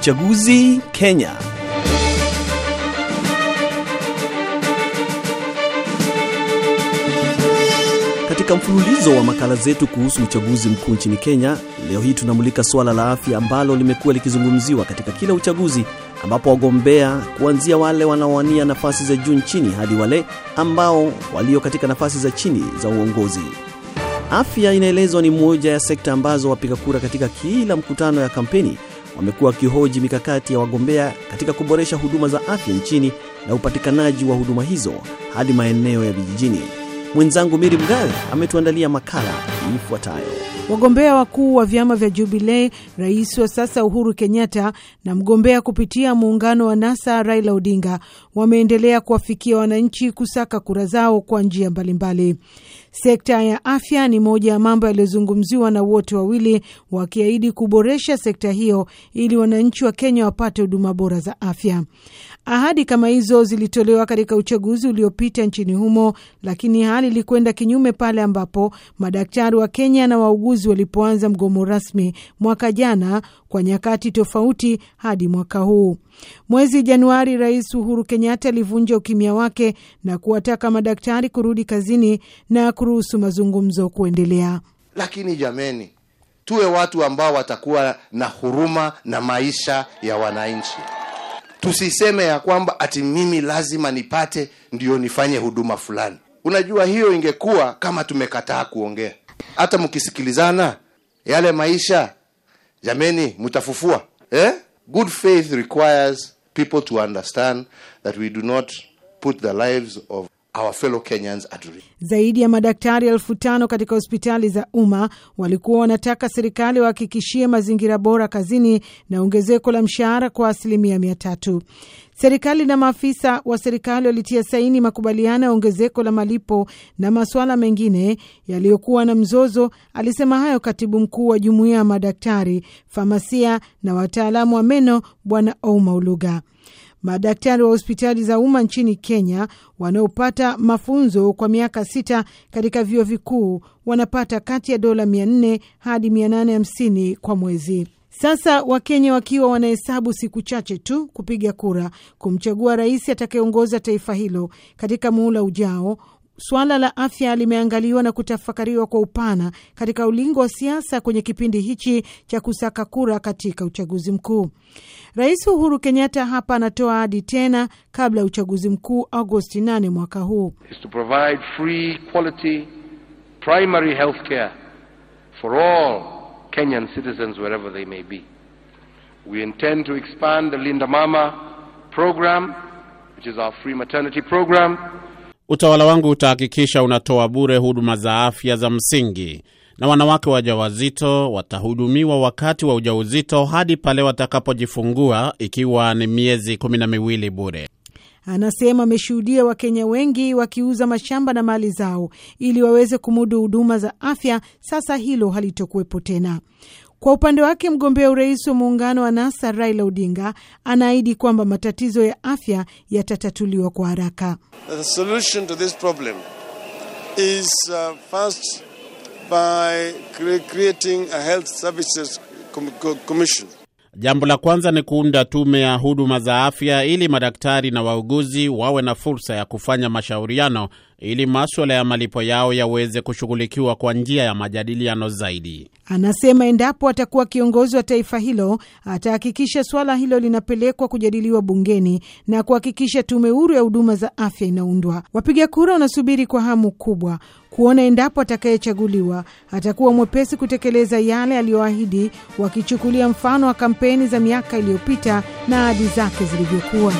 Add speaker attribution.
Speaker 1: Uchaguzi Kenya. Katika mfululizo wa makala zetu kuhusu uchaguzi mkuu nchini Kenya, leo hii tunamulika suala la afya ambalo limekuwa likizungumziwa katika kila uchaguzi, ambapo wagombea kuanzia wale wanaowania nafasi za juu nchini hadi wale ambao walio katika nafasi za chini za uongozi. Afya inaelezwa ni moja ya sekta ambazo wapiga kura katika kila mkutano ya kampeni wamekuwa wakihoji mikakati ya wagombea katika kuboresha huduma za afya nchini na upatikanaji wa huduma hizo hadi maeneo ya vijijini. Mwenzangu Miri Mgawe ametuandalia makala ifuatayo.
Speaker 2: Wagombea wakuu wa vyama vya Jubilee, rais wa sasa Uhuru Kenyatta na mgombea kupitia muungano wa NASA Raila Odinga wameendelea kuwafikia wananchi kusaka kura zao kwa njia mbalimbali. Sekta ya afya ni moja ya mambo yaliyozungumziwa na wote wawili, wakiahidi kuboresha sekta hiyo ili wananchi wa Kenya wapate huduma bora za afya. Ahadi kama hizo zilitolewa katika uchaguzi uliopita nchini humo, lakini hali ilikwenda kinyume pale ambapo madaktari wa Kenya na wauguzi walipoanza mgomo rasmi mwaka jana kwa nyakati tofauti hadi mwaka huu. Mwezi Januari, Rais Uhuru Kenyatta alivunja ukimya wake na kuwataka madaktari kurudi kazini na kuruhusu mazungumzo kuendelea.
Speaker 3: Lakini jameni, tuwe watu ambao watakuwa na huruma na maisha ya wananchi. Tusiseme ya kwamba ati mimi lazima nipate ndio nifanye huduma fulani. Unajua, hiyo ingekuwa kama tumekataa kuongea. Hata mkisikilizana yale maisha, jameni, mtafufua eh? Good faith requires people to understand that we do not put the lives of our fellow Kenyans are risk.
Speaker 2: Zaidi ya madaktari elfu tano katika hospitali za umma walikuwa wanataka serikali wahakikishie mazingira bora kazini na ongezeko la mshahara kwa asilimia mia tatu. Serikali na maafisa wa serikali walitia saini makubaliano ya ongezeko la malipo na masuala mengine yaliyokuwa na mzozo. Alisema hayo katibu mkuu wa jumuiya ya madaktari, famasia na wataalamu wa meno Bwana Ouma Uluga. Madaktari wa hospitali za umma nchini Kenya wanaopata mafunzo kwa miaka sita katika vyuo vikuu wanapata kati ya dola 400 hadi 850 kwa mwezi. Sasa Wakenya wakiwa wanahesabu siku chache tu kupiga kura kumchagua rais atakayeongoza taifa hilo katika muhula ujao, suala la afya limeangaliwa na kutafakariwa kwa upana katika ulingo wa siasa kwenye kipindi hichi cha kusaka kura katika uchaguzi mkuu. Rais Uhuru Kenyatta hapa anatoa ahadi tena kabla ya uchaguzi mkuu Agosti 8 mwaka huu.
Speaker 4: is
Speaker 5: Utawala wangu utahakikisha unatoa bure huduma za afya za msingi na wanawake wajawazito watahudumiwa wakati wa ujauzito hadi pale watakapojifungua ikiwa ni miezi kumi na miwili bure.
Speaker 2: Anasema ameshuhudia Wakenya wengi wakiuza mashamba na mali zao ili waweze kumudu huduma za afya. Sasa hilo halitokuwepo tena. Kwa upande wake, mgombea urais wa muungano wa NASA Raila Odinga anaahidi kwamba matatizo ya afya yatatatuliwa kwa haraka.
Speaker 6: The solution to this problem is uh, first by creating a health services commission.
Speaker 5: Jambo la kwanza ni kuunda tume ya huduma za afya ili madaktari na wauguzi wawe na fursa ya kufanya mashauriano ili maswala ya malipo yao yaweze kushughulikiwa kwa njia ya majadiliano zaidi.
Speaker 2: Anasema endapo atakuwa kiongozi wa taifa hilo atahakikisha suala hilo linapelekwa kujadiliwa bungeni na kuhakikisha tume huru ya huduma za afya inaundwa. Wapiga kura wanasubiri kwa hamu kubwa kuona endapo atakayechaguliwa atakuwa mwepesi kutekeleza yale aliyoahidi, wakichukulia mfano wa kampeni za miaka iliyopita na ahadi zake zilivyokuwa.